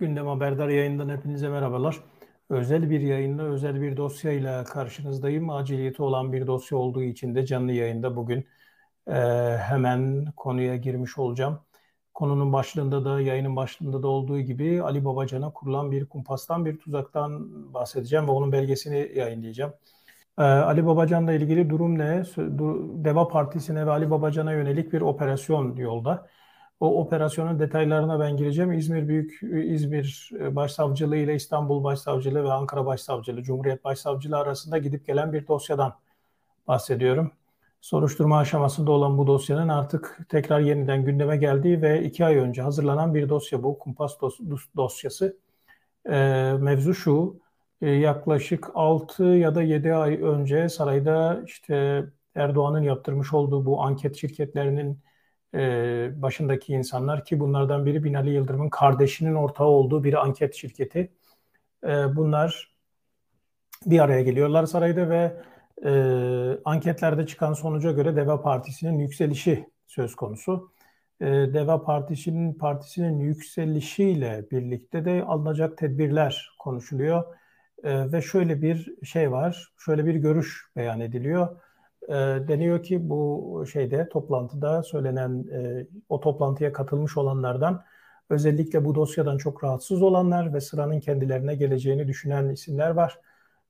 Gündem Haberdar yayından hepinize merhabalar. Özel bir yayında, özel bir dosyayla karşınızdayım. Aciliyeti olan bir dosya olduğu için de canlı yayında bugün e, hemen konuya girmiş olacağım. Konunun başlığında da, yayının başlığında da olduğu gibi Ali Babacan'a kurulan bir kumpastan, bir tuzaktan bahsedeceğim ve onun belgesini yayınlayacağım. E, Ali Babacan'la ilgili durum ne? Deva Partisi'ne ve Ali Babacan'a yönelik bir operasyon yolda. O operasyonun detaylarına ben gireceğim. İzmir Büyük İzmir Başsavcılığı ile İstanbul Başsavcılığı ve Ankara Başsavcılığı, Cumhuriyet Başsavcılığı arasında gidip gelen bir dosyadan bahsediyorum. Soruşturma aşamasında olan bu dosyanın artık tekrar yeniden gündeme geldiği ve iki ay önce hazırlanan bir dosya bu. Kumpas dosyası. E, mevzu şu, e, yaklaşık 6 ya da 7 ay önce sarayda işte Erdoğan'ın yaptırmış olduğu bu anket şirketlerinin e, başındaki insanlar ki bunlardan biri Binali Yıldırım'ın kardeşinin ortağı olduğu bir anket şirketi. E, bunlar bir araya geliyorlar sarayda ve e, anketlerde çıkan sonuca göre Deva Partisi'nin yükselişi söz konusu. E, Deva Partisi'nin partisinin yükselişiyle birlikte de alınacak tedbirler konuşuluyor. E, ve şöyle bir şey var, şöyle bir görüş beyan ediliyor e, deniyor ki bu şeyde toplantıda söylenen e, o toplantıya katılmış olanlardan özellikle bu dosyadan çok rahatsız olanlar ve sıranın kendilerine geleceğini düşünen isimler var.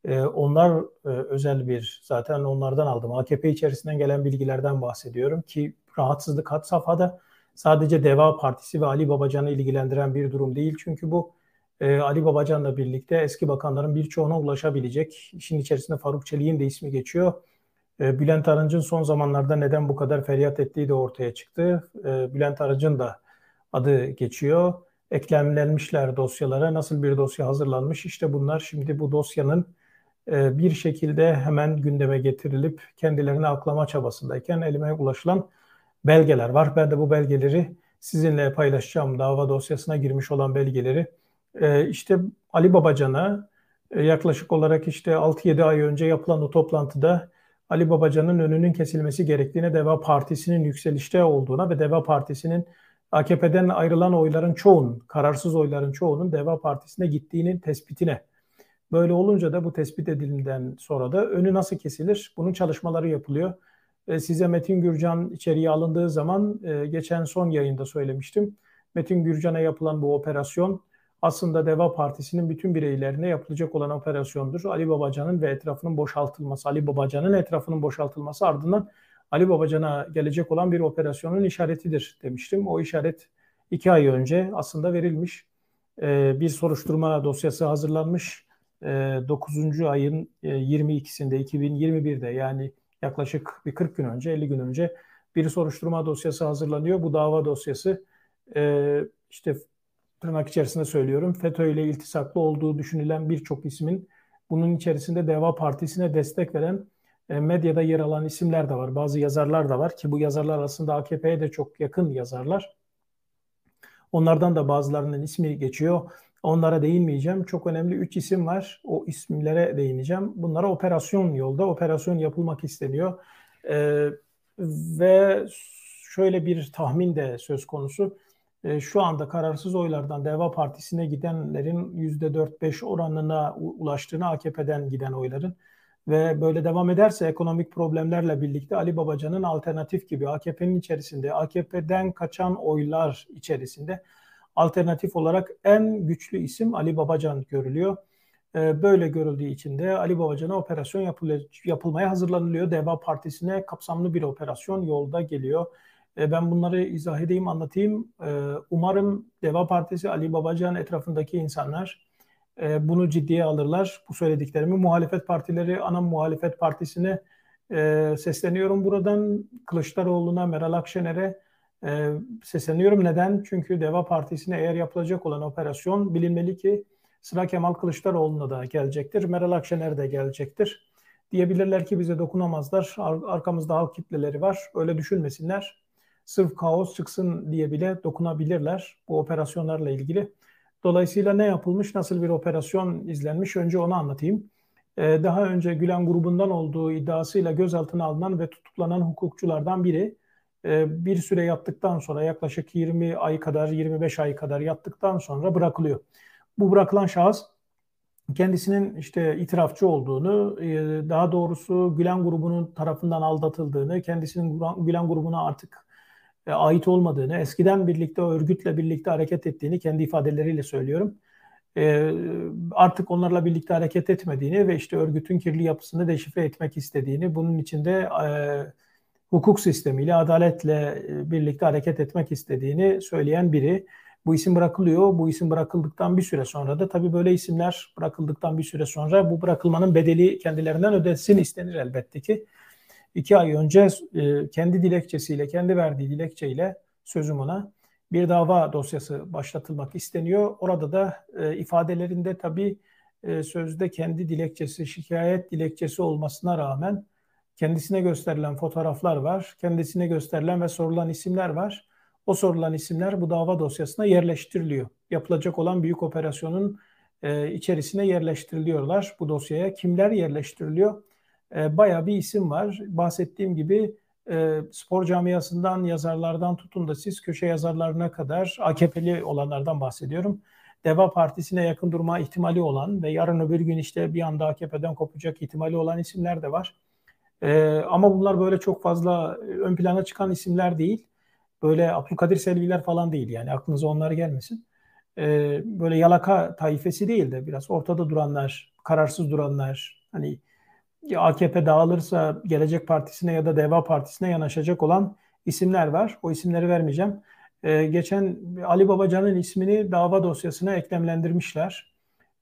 E, onlar e, özel bir zaten onlardan aldım. AKP içerisinden gelen bilgilerden bahsediyorum ki rahatsızlık hat safhada sadece Deva Partisi ve Ali Babacan'ı ilgilendiren bir durum değil. Çünkü bu e, Ali Babacan'la birlikte eski bakanların birçoğuna ulaşabilecek. İşin içerisinde Faruk Çelik'in de ismi geçiyor Bülent Arınç'ın son zamanlarda neden bu kadar feryat ettiği de ortaya çıktı. E, Bülent Arınç'ın da adı geçiyor. Eklemlenmişler dosyalara. Nasıl bir dosya hazırlanmış? İşte bunlar şimdi bu dosyanın e, bir şekilde hemen gündeme getirilip kendilerini aklama çabasındayken elime ulaşılan belgeler var. Ben de bu belgeleri sizinle paylaşacağım. Dava dosyasına girmiş olan belgeleri. İşte Ali Babacan'a yaklaşık olarak işte 6-7 ay önce yapılan o toplantıda Ali Babacan'ın önünün kesilmesi gerektiğine, Deva Partisi'nin yükselişte olduğuna ve Deva Partisi'nin AKP'den ayrılan oyların çoğunun, kararsız oyların çoğunun Deva Partisi'ne gittiğinin tespitine. Böyle olunca da bu tespit edildiğinden sonra da önü nasıl kesilir? Bunun çalışmaları yapılıyor. E, size Metin Gürcan içeriye alındığı zaman e, geçen son yayında söylemiştim. Metin Gürcan'a yapılan bu operasyon aslında Deva Partisi'nin bütün bireylerine yapılacak olan operasyondur. Ali Babacan'ın ve etrafının boşaltılması, Ali Babacan'ın etrafının boşaltılması ardından Ali Babacan'a gelecek olan bir operasyonun işaretidir demiştim. O işaret iki ay önce aslında verilmiş. Ee, bir soruşturma dosyası hazırlanmış. Ee, 9. ayın 22'sinde e, 2021'de yani yaklaşık bir 40 gün önce 50 gün önce bir soruşturma dosyası hazırlanıyor. Bu dava dosyası e, işte tırnak içerisinde söylüyorum FETÖ ile iltisaklı olduğu düşünülen birçok ismin bunun içerisinde Deva Partisi'ne destek veren e, medyada yer alan isimler de var. Bazı yazarlar da var ki bu yazarlar aslında AKP'ye de çok yakın yazarlar. Onlardan da bazılarının ismi geçiyor. Onlara değinmeyeceğim. Çok önemli üç isim var. O isimlere değineceğim. Bunlara operasyon yolda, operasyon yapılmak isteniyor. Ee, ve şöyle bir tahmin de söz konusu e, şu anda kararsız oylardan Deva Partisi'ne gidenlerin %4-5 oranına ulaştığını AKP'den giden oyların ve böyle devam ederse ekonomik problemlerle birlikte Ali Babacan'ın alternatif gibi AKP'nin içerisinde AKP'den kaçan oylar içerisinde alternatif olarak en güçlü isim Ali Babacan görülüyor. E, böyle görüldüğü için de Ali Babacan'a operasyon yapılmaya hazırlanılıyor. Deva Partisi'ne kapsamlı bir operasyon yolda geliyor. E, ben bunları izah edeyim, anlatayım. E, umarım Deva Partisi, Ali Babacan etrafındaki insanlar e, bunu ciddiye alırlar. Bu söylediklerimi muhalefet partileri, ana muhalefet partisine sesleniyorum buradan. Kılıçdaroğlu'na, Meral Akşener'e sesleniyorum. Neden? Çünkü Deva Partisi'ne eğer yapılacak olan operasyon bilinmeli ki sıra Kemal Kılıçdaroğlu'na da gelecektir. Meral Akşener de gelecektir. Diyebilirler ki bize dokunamazlar. Arkamızda halk kitleleri var. Öyle düşünmesinler sırf kaos çıksın diye bile dokunabilirler bu operasyonlarla ilgili. Dolayısıyla ne yapılmış, nasıl bir operasyon izlenmiş önce onu anlatayım. Ee, daha önce Gülen grubundan olduğu iddiasıyla gözaltına alınan ve tutuklanan hukukçulardan biri e, bir süre yattıktan sonra yaklaşık 20 ay kadar 25 ay kadar yattıktan sonra bırakılıyor. Bu bırakılan şahıs kendisinin işte itirafçı olduğunu, e, daha doğrusu Gülen grubunun tarafından aldatıldığını, kendisinin Gülen grubuna artık e, ait olmadığını, eskiden birlikte örgütle birlikte hareket ettiğini kendi ifadeleriyle söylüyorum. E, artık onlarla birlikte hareket etmediğini ve işte örgütün kirli yapısını deşifre etmek istediğini, bunun içinde hukuk sistemiyle, adaletle birlikte hareket etmek istediğini söyleyen biri. Bu isim bırakılıyor. Bu isim bırakıldıktan bir süre sonra da tabii böyle isimler bırakıldıktan bir süre sonra bu bırakılmanın bedeli kendilerinden ödesin istenir elbette ki. İki ay önce e, kendi dilekçesiyle, kendi verdiği dilekçeyle sözüm ona bir dava dosyası başlatılmak isteniyor. Orada da e, ifadelerinde tabii e, sözde kendi dilekçesi, şikayet dilekçesi olmasına rağmen kendisine gösterilen fotoğraflar var, kendisine gösterilen ve sorulan isimler var. O sorulan isimler bu dava dosyasına yerleştiriliyor. Yapılacak olan büyük operasyonun içerisine yerleştiriliyorlar. Bu dosyaya kimler yerleştiriliyor? E, bayağı bir isim var. Bahsettiğim gibi e, spor camiasından yazarlardan tutun da siz köşe yazarlarına kadar AKP'li olanlardan bahsediyorum. Deva Partisi'ne yakın durma ihtimali olan ve yarın öbür gün işte bir anda AKP'den kopacak ihtimali olan isimler de var. E, ama bunlar böyle çok fazla ön plana çıkan isimler değil böyle Abdülkadir Selviler falan değil yani aklınıza onlar gelmesin. Ee, böyle yalaka taifesi değil de biraz ortada duranlar, kararsız duranlar, hani AKP dağılırsa Gelecek Partisi'ne ya da Deva Partisi'ne yanaşacak olan isimler var. O isimleri vermeyeceğim. Ee, geçen Ali Babacan'ın ismini dava dosyasına eklemlendirmişler.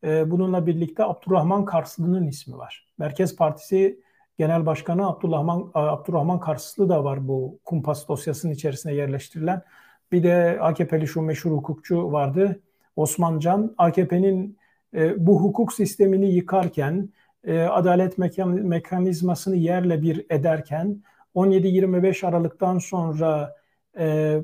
Ee, bununla birlikte Abdurrahman Karslı'nın ismi var. Merkez Partisi Genel Başkanı Abdurrahman, Abdurrahman Karslı da var bu kumpas dosyasının içerisine yerleştirilen. Bir de AKP'li şu meşhur hukukçu vardı Osman Can. AKP'nin e, bu hukuk sistemini yıkarken, e, adalet mekan, mekanizmasını yerle bir ederken 17-25 Aralık'tan sonra e,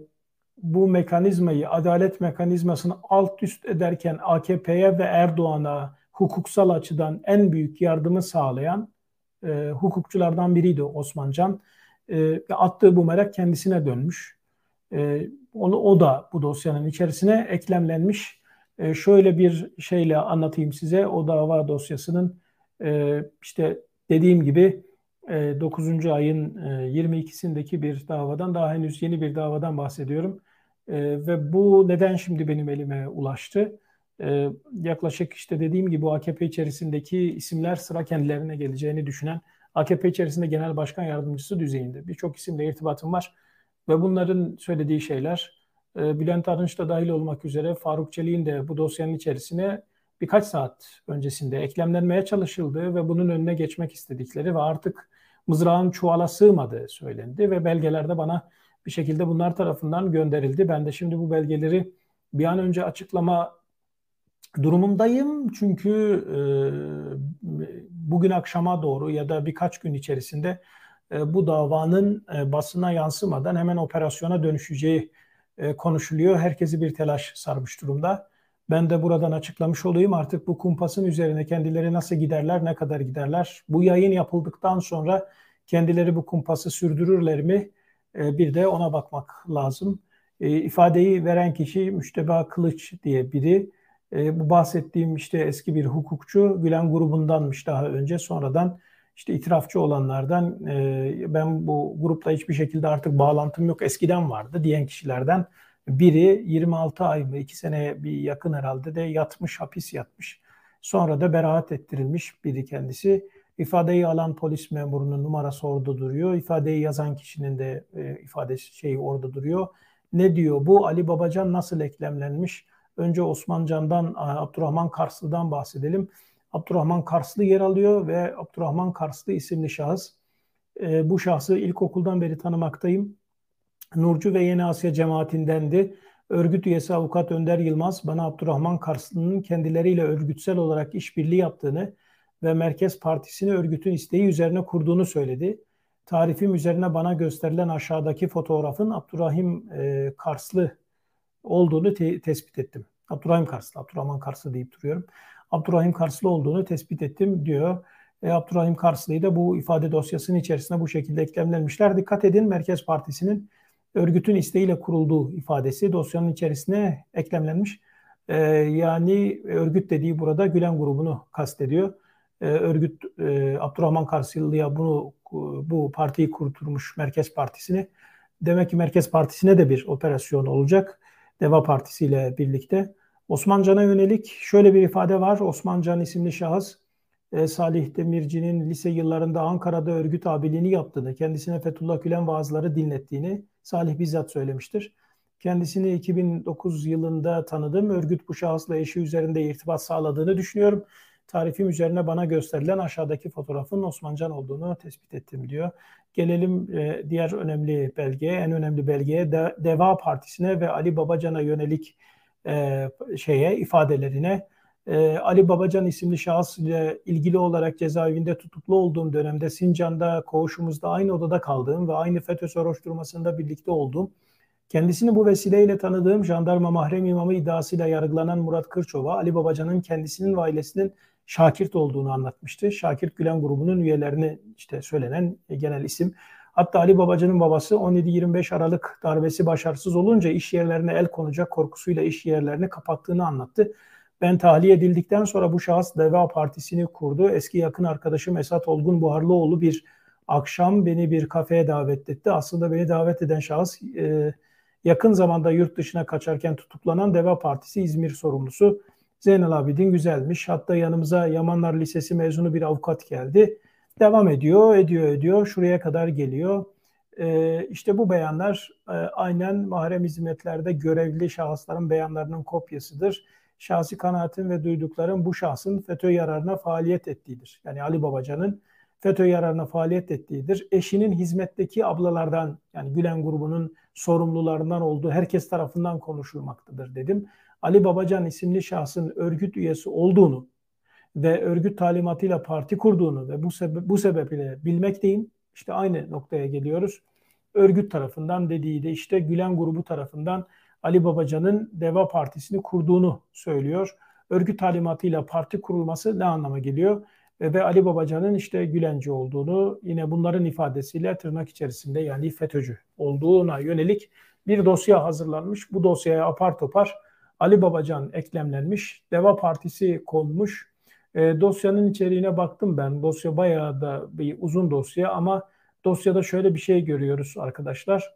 bu mekanizmayı, adalet mekanizmasını alt üst ederken AKP'ye ve Erdoğan'a hukuksal açıdan en büyük yardımı sağlayan e, hukukçulardan biriydi Osman Can. E, attığı bu merak kendisine dönmüş. E, onu o da bu dosyanın içerisine eklemlenmiş. E, şöyle bir şeyle anlatayım size o dava dosyasının e, işte dediğim gibi e, 9. ayın e, 22'sindeki bir davadan daha henüz yeni bir davadan bahsediyorum. E, ve bu neden şimdi benim elime ulaştı? e, yaklaşık işte dediğim gibi AKP içerisindeki isimler sıra kendilerine geleceğini düşünen AKP içerisinde genel başkan yardımcısı düzeyinde birçok isimle irtibatım var ve bunların söylediği şeyler e, Bülent Arınç da dahil olmak üzere Faruk Çelik'in de bu dosyanın içerisine birkaç saat öncesinde eklemlenmeye çalışıldığı ve bunun önüne geçmek istedikleri ve artık mızrağın çuvala sığmadığı söylendi ve belgelerde bana bir şekilde bunlar tarafından gönderildi. Ben de şimdi bu belgeleri bir an önce açıklama durumundayım. Çünkü e, bugün akşama doğru ya da birkaç gün içerisinde e, bu davanın e, basına yansımadan hemen operasyona dönüşeceği e, konuşuluyor. Herkesi bir telaş sarmış durumda. Ben de buradan açıklamış olayım artık bu kumpasın üzerine kendileri nasıl giderler, ne kadar giderler. Bu yayın yapıldıktan sonra kendileri bu kumpası sürdürürler mi? E, bir de ona bakmak lazım. E, ifadeyi veren kişi Müşteba Kılıç diye biri. E, bu bahsettiğim işte eski bir hukukçu Gülen grubundanmış daha önce sonradan işte itirafçı olanlardan e, ben bu grupla hiçbir şekilde artık bağlantım yok eskiden vardı diyen kişilerden biri 26 ay mı 2 sene bir yakın herhalde de yatmış hapis yatmış. Sonra da beraat ettirilmiş biri kendisi. İfadeyi alan polis memurunun numarası orada duruyor. İfadeyi yazan kişinin de e, ifade şeyi orada duruyor. Ne diyor bu? Ali Babacan nasıl eklemlenmiş? Önce Osman Can'dan, Abdurrahman Karslı'dan bahsedelim. Abdurrahman Karslı yer alıyor ve Abdurrahman Karslı isimli şahıs. E, bu şahsı ilkokuldan beri tanımaktayım. Nurcu ve Yeni Asya cemaatindendi. Örgüt üyesi avukat Önder Yılmaz bana Abdurrahman Karslı'nın kendileriyle örgütsel olarak işbirliği yaptığını ve Merkez Partisi'ni örgütün isteği üzerine kurduğunu söyledi. Tarifim üzerine bana gösterilen aşağıdaki fotoğrafın Abdurrahim e, Karslı olduğunu te- tespit ettim. Abdurrahim Karslı, Abdurrahman Karslı deyip duruyorum. Abdurrahim Karslı olduğunu tespit ettim diyor. E, Abdurrahim Karslı'yı da bu ifade dosyasının içerisine bu şekilde eklemlenmişler. Dikkat edin Merkez Partisi'nin örgütün isteğiyle kurulduğu ifadesi dosyanın içerisine eklemlenmiş. E, yani örgüt dediği burada Gülen grubunu kastediyor. E, örgüt e, Abdurrahman Karsılı'ya bunu bu partiyi kurturmuş Merkez Partisi'ni. Demek ki Merkez Partisi'ne de bir operasyon olacak. Deva Partisi ile birlikte. Osman Can'a yönelik şöyle bir ifade var. Osman Can isimli şahıs e, Salih Demirci'nin lise yıllarında Ankara'da örgüt abiliğini yaptığını, kendisine Fethullah Gülen vaazları dinlettiğini Salih bizzat söylemiştir. Kendisini 2009 yılında tanıdım. Örgüt bu şahısla eşi üzerinde irtibat sağladığını düşünüyorum. Tarifim üzerine bana gösterilen aşağıdaki fotoğrafın Osman Can olduğunu tespit ettim diyor. Gelelim e, diğer önemli belgeye, en önemli belgeye De Deva Partisi'ne ve Ali Babacan'a yönelik e, şeye ifadelerine. E, Ali Babacan isimli şahıs ile ilgili olarak cezaevinde tutuklu olduğum dönemde Sincan'da koğuşumuzda aynı odada kaldığım ve aynı FETÖ soruşturmasında birlikte olduğum Kendisini bu vesileyle tanıdığım jandarma mahrem imamı iddiasıyla yargılanan Murat Kırçova, Ali Babacan'ın kendisinin ve ailesinin Şakirt olduğunu anlatmıştı. Şakirt Gülen grubunun üyelerini işte söylenen genel isim. Hatta Ali Babacan'ın babası 17-25 Aralık darbesi başarısız olunca iş yerlerine el konacak korkusuyla iş yerlerini kapattığını anlattı. Ben tahliye edildikten sonra bu şahıs Deva Partisi'ni kurdu. Eski yakın arkadaşım Esat Olgun Buharlıoğlu bir akşam beni bir kafeye davet etti. Aslında beni davet eden şahıs e, yakın zamanda yurt dışına kaçarken tutuklanan Deva Partisi İzmir sorumlusu Zeynel Abidin Güzelmiş. Hatta yanımıza Yamanlar Lisesi mezunu bir avukat geldi. Devam ediyor, ediyor, ediyor. Şuraya kadar geliyor. Ee, işte bu beyanlar e, aynen mahrem hizmetlerde görevli şahısların beyanlarının kopyasıdır. Şahsi kanaatim ve duyduklarım bu şahsın FETÖ yararına faaliyet ettiğidir. Yani Ali Babacan'ın FETÖ yararına faaliyet ettiğidir. Eşinin hizmetteki ablalardan yani Gülen grubunun sorumlularından olduğu herkes tarafından konuşulmaktadır dedim. Ali Babacan isimli şahsın örgüt üyesi olduğunu ve örgüt talimatıyla parti kurduğunu ve bu, sebe bu sebeple bilmekteyim. İşte aynı noktaya geliyoruz. Örgüt tarafından dediği de işte Gülen grubu tarafından Ali Babacan'ın Deva Partisi'ni kurduğunu söylüyor. Örgüt talimatıyla parti kurulması ne anlama geliyor? ve Ali Babacan'ın işte Gülenci olduğunu yine bunların ifadesiyle tırnak içerisinde yani FETÖ'cü olduğuna yönelik bir dosya hazırlanmış. Bu dosyaya apar topar Ali Babacan eklemlenmiş. Deva Partisi konmuş. E, dosyanın içeriğine baktım ben. Dosya bayağı da bir uzun dosya ama dosyada şöyle bir şey görüyoruz arkadaşlar.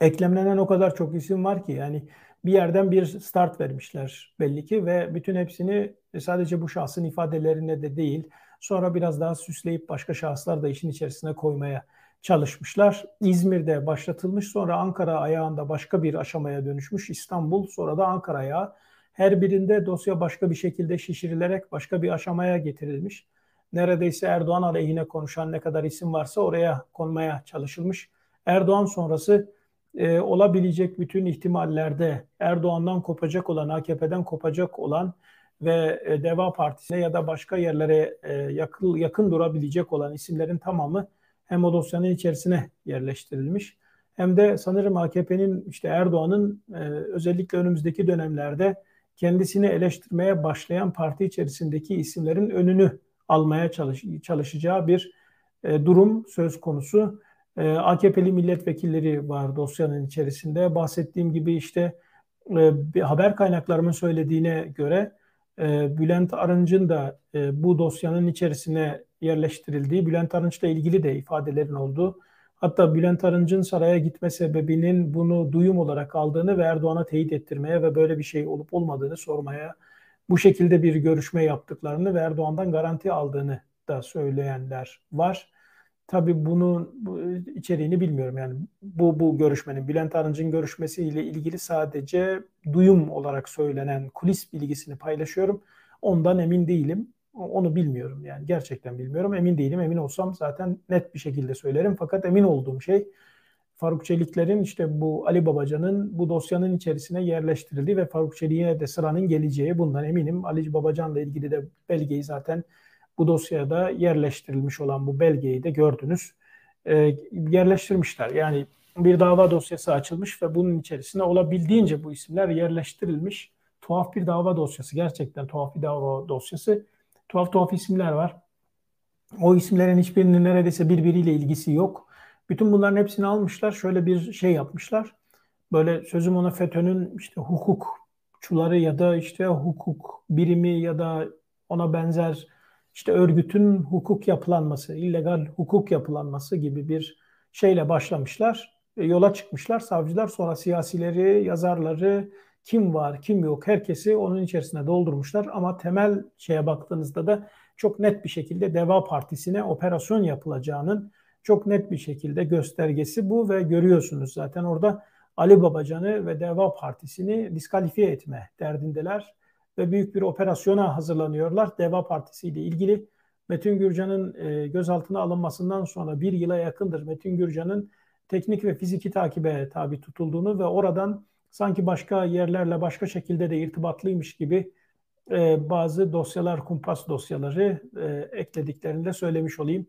Eklemlenen o kadar çok isim var ki yani bir yerden bir start vermişler belli ki ve bütün hepsini sadece bu şahsın ifadelerine de değil sonra biraz daha süsleyip başka şahıslar da işin içerisine koymaya çalışmışlar. İzmir'de başlatılmış sonra Ankara ayağında başka bir aşamaya dönüşmüş İstanbul sonra da Ankara ayağı. Her birinde dosya başka bir şekilde şişirilerek başka bir aşamaya getirilmiş. Neredeyse Erdoğan aleyhine konuşan ne kadar isim varsa oraya konmaya çalışılmış. Erdoğan sonrası e, olabilecek bütün ihtimallerde Erdoğan'dan kopacak olan, AKP'den kopacak olan ve e, Deva Partisi'ne ya da başka yerlere e, yakın, yakın durabilecek olan isimlerin tamamı hem o dosyanın içerisine yerleştirilmiş hem de sanırım AKP'nin işte Erdoğan'ın e, özellikle önümüzdeki dönemlerde kendisini eleştirmeye başlayan parti içerisindeki isimlerin önünü almaya çalış, çalışacağı bir e, durum söz konusu. E, AKP'li milletvekilleri var dosyanın içerisinde. Bahsettiğim gibi işte e, bir haber kaynaklarımın söylediğine göre e, Bülent Arınç'ın da e, bu dosyanın içerisine yerleştirildiği, Bülent Arınç'la ilgili de ifadelerin olduğu, hatta Bülent Arınç'ın saraya gitme sebebinin bunu duyum olarak aldığını ve Erdoğan'a teyit ettirmeye ve böyle bir şey olup olmadığını sormaya, bu şekilde bir görüşme yaptıklarını ve Erdoğan'dan garanti aldığını da söyleyenler var. Tabii bunun bu, içeriğini bilmiyorum yani bu bu görüşmenin Bülent Arınç'ın görüşmesiyle ilgili sadece duyum olarak söylenen kulis bilgisini paylaşıyorum. Ondan emin değilim. Onu bilmiyorum yani gerçekten bilmiyorum. Emin değilim. Emin olsam zaten net bir şekilde söylerim. Fakat emin olduğum şey Faruk Çelikler'in işte bu Ali Babacan'ın bu dosyanın içerisine yerleştirildiği ve Faruk Çelik'e de sıranın geleceği bundan eminim. Ali Babacan'la ilgili de belgeyi zaten bu dosyada yerleştirilmiş olan bu belgeyi de gördünüz. E, yerleştirmişler. Yani bir dava dosyası açılmış ve bunun içerisine olabildiğince bu isimler yerleştirilmiş. Tuhaf bir dava dosyası. Gerçekten tuhaf bir dava dosyası. Tuhaf tuhaf isimler var. O isimlerin hiçbirinin neredeyse birbiriyle ilgisi yok. Bütün bunların hepsini almışlar. Şöyle bir şey yapmışlar. Böyle sözüm ona FETÖ'nün işte hukukçuları ya da işte hukuk birimi ya da ona benzer işte örgütün hukuk yapılanması, illegal hukuk yapılanması gibi bir şeyle başlamışlar. Yola çıkmışlar savcılar sonra siyasileri, yazarları, kim var, kim yok herkesi onun içerisine doldurmuşlar. Ama temel şeye baktığınızda da çok net bir şekilde Deva Partisi'ne operasyon yapılacağının çok net bir şekilde göstergesi bu ve görüyorsunuz zaten orada Ali Babacan'ı ve Deva Partisi'ni diskalifiye etme derdindeler ve büyük bir operasyona hazırlanıyorlar. Deva Partisi ile ilgili Metin Gürcan'ın e, gözaltına alınmasından sonra bir yıla yakındır Metin Gürcan'ın teknik ve fiziki takibe tabi tutulduğunu ve oradan sanki başka yerlerle başka şekilde de irtibatlıymış gibi e, bazı dosyalar, kumpas dosyaları e, eklediklerini de söylemiş olayım.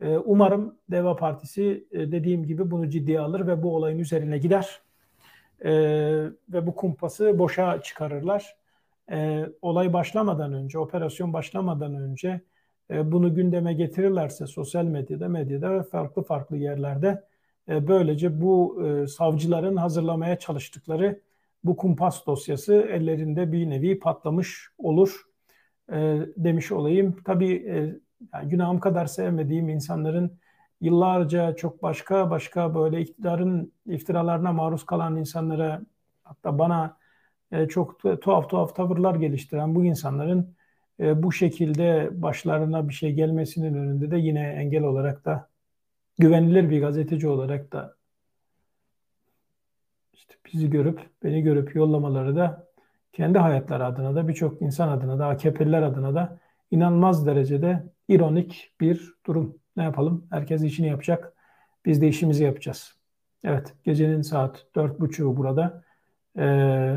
E, umarım Deva Partisi e, dediğim gibi bunu ciddiye alır ve bu olayın üzerine gider e, ve bu kumpası boşa çıkarırlar. E, olay başlamadan önce, operasyon başlamadan önce e, bunu gündeme getirirlerse sosyal medyada, medyada ve farklı farklı yerlerde e, böylece bu e, savcıların hazırlamaya çalıştıkları bu kumpas dosyası ellerinde bir nevi patlamış olur e, demiş olayım. Tabii yani günahım kadar sevmediğim insanların yıllarca çok başka başka böyle iktidarın iftiralarına maruz kalan insanlara hatta bana çok tuhaf tuhaf tavırlar geliştiren bu insanların bu şekilde başlarına bir şey gelmesinin önünde de yine engel olarak da güvenilir bir gazeteci olarak da işte bizi görüp, beni görüp yollamaları da kendi hayatları adına da birçok insan adına da AKP'liler adına da inanılmaz derecede ironik bir durum. Ne yapalım? Herkes işini yapacak. Biz de işimizi yapacağız. Evet, gecenin saat dört buçuğu burada. Ee,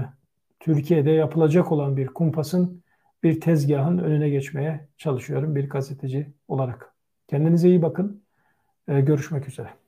Türkiye'de yapılacak olan bir kumpasın, bir tezgahın önüne geçmeye çalışıyorum bir gazeteci olarak. Kendinize iyi bakın. Ee, görüşmek üzere.